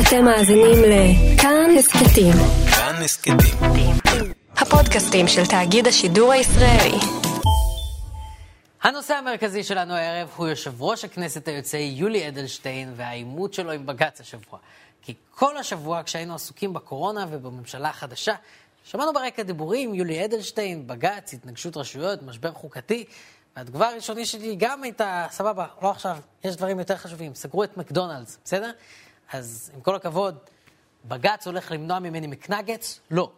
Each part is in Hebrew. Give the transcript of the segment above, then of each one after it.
אתם מאזינים לכאן הסכתים. כאן הסכתים. הפודקאסטים של תאגיד השידור הישראלי. הנושא המרכזי שלנו הערב הוא יושב ראש הכנסת היוצא יולי אדלשטיין והעימות שלו עם בג"ץ השבוע. כי כל השבוע כשהיינו עסוקים בקורונה ובממשלה החדשה, שמענו ברקע דיבורים, יולי אדלשטיין, בג"ץ, התנגשות רשויות, משבר חוקתי, והתגובה הראשונית שלי גם הייתה, סבבה, לא עכשיו, יש דברים יותר חשובים, סגרו את מקדונלדס, בסדר? אז עם כל הכבוד, בג"ץ הולך למנוע ממני McNuggets? לא.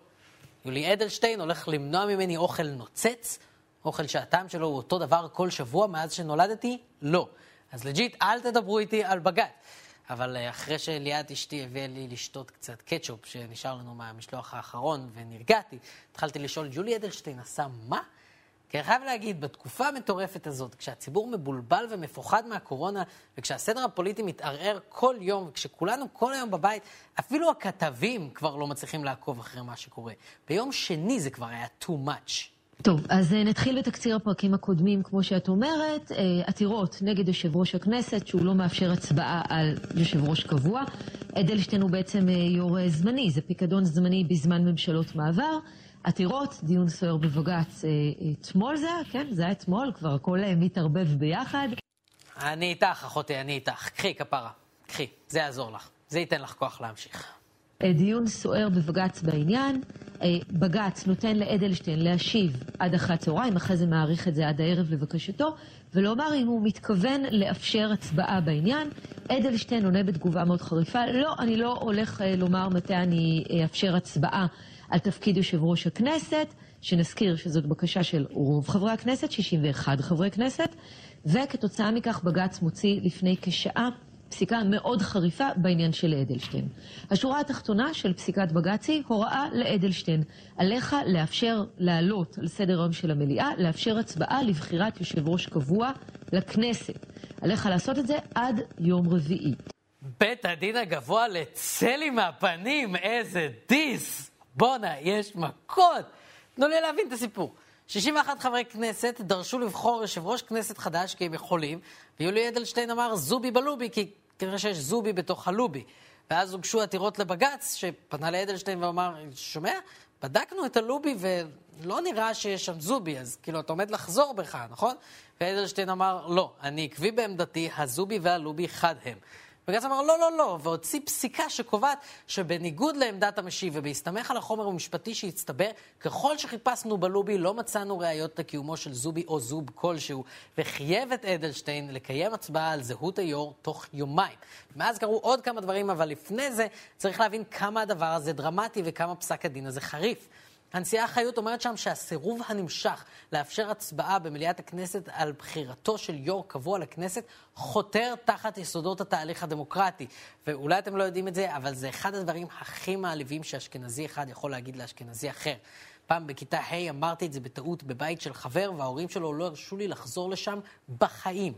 יולי אדלשטיין הולך למנוע ממני אוכל נוצץ? אוכל שהטעם שלו הוא אותו דבר כל שבוע מאז שנולדתי? לא. אז legit, אל תדברו איתי על בג"ץ. אבל אה, אחרי שליאת אשתי הביאה לי לשתות קצת קטשופ שנשאר לנו מהמשלוח האחרון ונרגעתי, התחלתי לשאול, יולי אדלשטיין עשה מה? כי אני חייב להגיד, בתקופה המטורפת הזאת, כשהציבור מבולבל ומפוחד מהקורונה, וכשהסדר הפוליטי מתערער כל יום, וכשכולנו כל היום בבית, אפילו הכתבים כבר לא מצליחים לעקוב אחרי מה שקורה. ביום שני זה כבר היה too much. טוב, אז אה, נתחיל בתקציר הפרקים הקודמים, כמו שאת אומרת, אה, עתירות נגד יושב ראש הכנסת, שהוא לא מאפשר הצבעה על יושב ראש קבוע. אדלשטיין הוא בעצם אה, יו"ר זמני, זה פיקדון זמני בזמן ממשלות מעבר. עתירות, דיון סוער בבג"ץ אתמול זה היה, כן? זה היה אתמול, כבר הכל מתערבב ביחד. אני איתך, אחותי, אני איתך. קחי, כפרה. קחי, זה יעזור לך. זה ייתן לך כוח להמשיך. דיון סוער בבג"ץ בעניין. בג"ץ נותן לאדלשטיין להשיב עד אחת צהריים, אחרי זה מעריך את זה עד הערב לבקשתו, ולומר אם הוא מתכוון לאפשר הצבעה בעניין. אדלשטיין עונה בתגובה מאוד חריפה, לא, אני לא הולך לומר מתי אני אאפשר הצבעה על תפקיד יושב ראש הכנסת, שנזכיר שזאת בקשה של רוב חברי הכנסת, 61 חברי כנסת, וכתוצאה מכך בג"ץ מוציא לפני כשעה פסיקה מאוד חריפה בעניין של אדלשטיין. השורה התחתונה של פסיקת בג"ץ היא הוראה לאדלשטיין. עליך לאפשר לעלות על סדר היום של המליאה, לאפשר הצבעה לבחירת יושב ראש קבוע לכנסת. עליך לעשות את זה עד יום רביעי. בית הדין הגבוה לצא לי מהפנים, איזה דיס! בואנה, יש מכות! תנו לי להבין את הסיפור. 61 חברי כנסת דרשו לבחור יושב ראש כנסת חדש כי הם יכולים, ויולי אדלשטיין אמר זובי בלובי, כי כנראה שיש זובי בתוך הלובי. ואז הוגשו עתירות לבג"ץ, שפנה לאדלשטיין ואמר, שומע? בדקנו את הלובי ולא נראה שיש שם זובי, אז כאילו, אתה עומד לחזור בך, נכון? ואדלשטיין אמר, לא, אני עקבי בעמדתי, הזובי והלובי חד הם. בג"ץ אמר לא, לא, לא, והוציא פסיקה שקובעת שבניגוד לעמדת המשיב ובהסתמך על החומר המשפטי שהצטבר, ככל שחיפשנו בלובי לא מצאנו ראיות לקיומו של זובי או זוב כלשהו, וחייב את אדלשטיין לקיים הצבעה על זהות היו"ר תוך יומיים. מאז קרו עוד כמה דברים, אבל לפני זה צריך להבין כמה הדבר הזה דרמטי וכמה פסק הדין הזה חריף. הנשיאה חיות אומרת שם שהסירוב הנמשך לאפשר הצבעה במליאת הכנסת על בחירתו של יו"ר קבוע לכנסת חותר תחת יסודות התהליך הדמוקרטי. ואולי אתם לא יודעים את זה, אבל זה אחד הדברים הכי מעליבים שאשכנזי אחד יכול להגיד לאשכנזי אחר. פעם בכיתה ה' אמרתי את זה בטעות בבית של חבר, וההורים שלו לא הרשו לי לחזור לשם בחיים.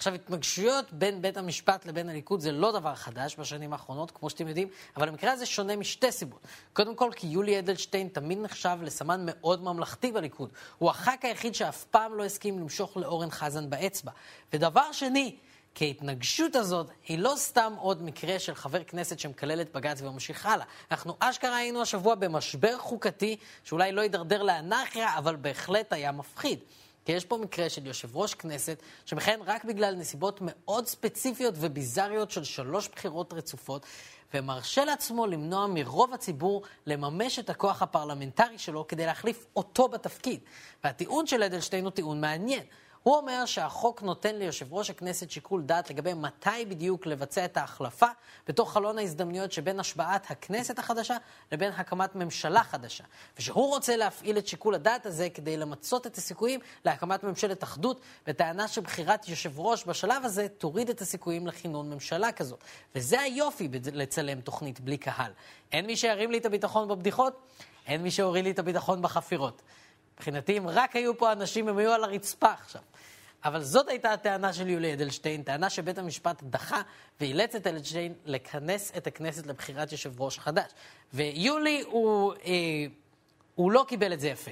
עכשיו, התנגשויות בין בית המשפט לבין הליכוד זה לא דבר חדש בשנים האחרונות, כמו שאתם יודעים, אבל המקרה הזה שונה משתי סיבות. קודם כל, כי יולי אדלשטיין תמיד נחשב לסמן מאוד ממלכתי בליכוד. הוא הח"כ היחיד שאף פעם לא הסכים למשוך לאורן חזן באצבע. ודבר שני, כי ההתנגשות הזאת היא לא סתם עוד מקרה של חבר כנסת שמקלל את בג"ץ וממשיך הלאה. אנחנו אשכרה היינו השבוע במשבר חוקתי, שאולי לא יידרדר לאנרכיה, אבל בהחלט היה מפחיד. כי יש פה מקרה של יושב ראש כנסת שמכהן רק בגלל נסיבות מאוד ספציפיות וביזריות של שלוש בחירות רצופות, ומרשה לעצמו למנוע מרוב הציבור לממש את הכוח הפרלמנטרי שלו כדי להחליף אותו בתפקיד. והטיעון של אדלשטיין הוא טיעון מעניין. הוא אומר שהחוק נותן ליושב ראש הכנסת שיקול דעת לגבי מתי בדיוק לבצע את ההחלפה בתוך חלון ההזדמנויות שבין השבעת הכנסת החדשה לבין הקמת ממשלה חדשה. ושהוא רוצה להפעיל את שיקול הדעת הזה כדי למצות את הסיכויים להקמת ממשלת אחדות, בטענה שבחירת יושב ראש בשלב הזה תוריד את הסיכויים לכינון ממשלה כזאת. וזה היופי לצלם תוכנית בלי קהל. אין מי שירים לי את הביטחון בבדיחות, אין מי שיוריד לי את הביטחון בחפירות. מבחינתי, אם רק היו פה אנשים, הם היו על הרצפה עכשיו. אבל זאת הייתה הטענה של יולי אדלשטיין, טענה שבית המשפט דחה ואילץ את אדלשטיין לכנס את הכנסת לבחירת יושב ראש חדש. ויולי, הוא, אה, הוא לא קיבל את זה יפה.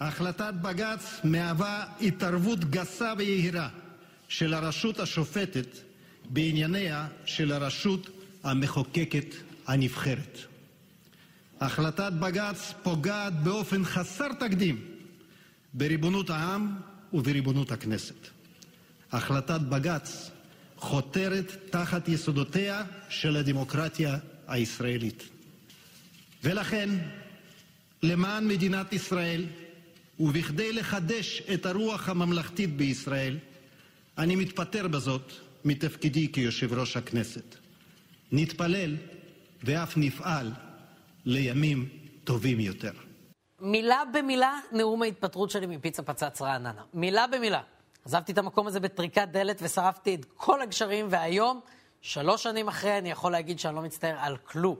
החלטת בג"ץ מהווה התערבות גסה ויהירה של הרשות השופטת בענייניה של הרשות המחוקקת הנבחרת. החלטת בג"ץ פוגעת באופן חסר תקדים בריבונות העם ובריבונות הכנסת. החלטת בג"ץ חותרת תחת יסודותיה של הדמוקרטיה הישראלית. ולכן, למען מדינת ישראל, ובכדי לחדש את הרוח הממלכתית בישראל, אני מתפטר בזאת מתפקידי כיושב ראש הכנסת. נתפלל ואף נפעל לימים טובים יותר. מילה במילה, נאום ההתפטרות שלי מפיצה פצץ רעננה. מילה במילה. עזבתי את המקום הזה בטריקת דלת ושרפתי את כל הגשרים, והיום, שלוש שנים אחרי, אני יכול להגיד שאני לא מצטער על כלום.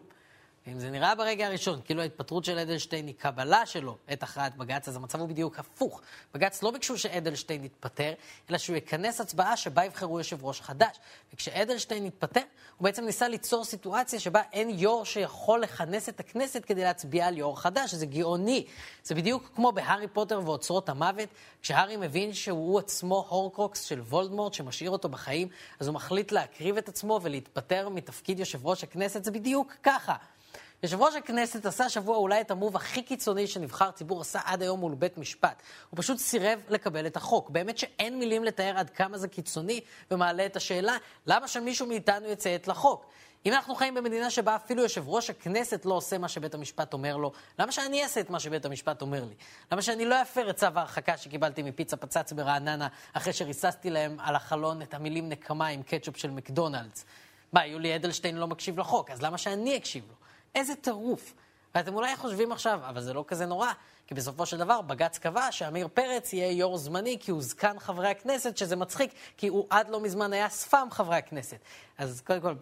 אם זה נראה ברגע הראשון, כאילו ההתפטרות של אדלשטיין היא קבלה שלו את הכרעת בג"ץ, אז המצב הוא בדיוק הפוך. בג"ץ לא ביקשו שאדלשטיין יתפטר, אלא שהוא יכנס הצבעה שבה יבחרו יושב ראש חדש. וכשאדלשטיין יתפטר, הוא בעצם ניסה ליצור סיטואציה שבה אין יו"ר שיכול לכנס את הכנסת כדי להצביע על יו"ר חדש, זה גאוני. זה בדיוק כמו בהארי פוטר ואוצרות המוות, כשהארי מבין שהוא עצמו הורקרוקס של וולדמורט שמשאיר אותו בחיים, אז הוא מחליט להקריב את עצמו ולהתפטר מתפקיד יושב ראש הכנסת, זה בדיוק ככה. יושב ראש הכנסת עשה השבוע אולי את המוב הכי קיצוני שנבחר ציבור עשה עד היום מול בית משפט. הוא פשוט סירב לקבל את החוק. באמת שאין מילים לתאר עד כמה זה קיצוני, ומעלה את השאלה, למה שמישהו מאיתנו יציית לחוק? אם אנחנו חיים במדינה שבה אפילו יושב ראש הכנסת לא עושה מה שבית המשפט אומר לו, למה שאני אעשה את מה שבית המשפט אומר לי? למה שאני לא אפר את צו ההרחקה שקיבלתי מפיצה פצץ ברעננה, אחרי שריססתי להם על החלון את המילים נקמה עם קטשופ של מקדונלדס? מה, יולי אדלשטיין לא מקשיב לחוק, אז למה שאני אקשיב לו? איזה טירוף. ואתם אולי חושבים עכשיו, אבל זה לא כזה נורא, כי בסופו של דבר בג"ץ קבע שעמיר פרץ יהיה יו"ר זמני כי הוא זקן חברי הכנסת, שזה מצחיק, כי הוא עד לא מזמן היה ספאם חברי הכנסת. אז קודם כל,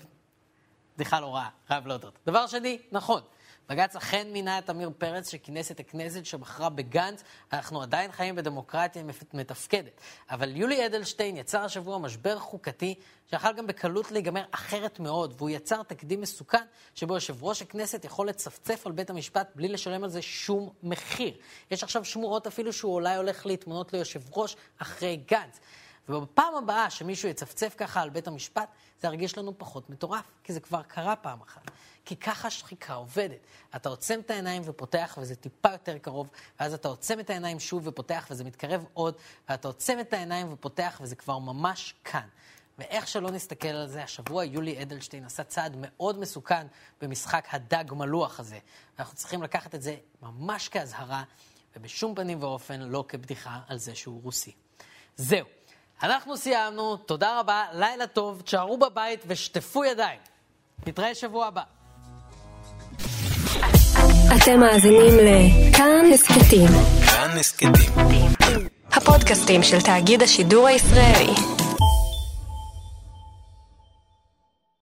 בדיחה לא רעה, חייב להודות. דבר שני, נכון. בג"ץ אכן מינה את עמיר פרץ שכינס את הכנסת שבחרה בגנץ, אנחנו עדיין חיים בדמוקרטיה מתפקדת. אבל יולי אדלשטיין יצר השבוע משבר חוקתי שיכול גם בקלות להיגמר אחרת מאוד, והוא יצר תקדים מסוכן שבו יושב ראש הכנסת יכול לצפצף על בית המשפט בלי לשלם על זה שום מחיר. יש עכשיו שמועות אפילו שהוא אולי הולך להתמנות ליושב ראש אחרי גנץ. ובפעם הבאה שמישהו יצפצף ככה על בית המשפט, זה ירגיש לנו פחות מטורף, כי זה כבר קרה פעם אחת. כי ככה שחיקה עובדת. אתה עוצם את העיניים ופותח וזה טיפה יותר קרוב, ואז אתה עוצם את העיניים שוב ופותח וזה מתקרב עוד, ואתה עוצם את העיניים ופותח וזה כבר ממש כאן. ואיך שלא נסתכל על זה, השבוע יולי אדלשטיין עשה צעד מאוד מסוכן במשחק הדג מלוח הזה. ואנחנו צריכים לקחת את זה ממש כאזהרה, ובשום פנים ואופן לא כבדיחה על זה שהוא רוסי. זהו. אנחנו סיימנו, תודה רבה, לילה טוב, תשארו בבית ושטפו ידיים. נתראה שבוע הבא. אתם מאזינים לכאן הסכתים. כאן הסכתים. הפודקאסטים של תאגיד השידור הישראלי.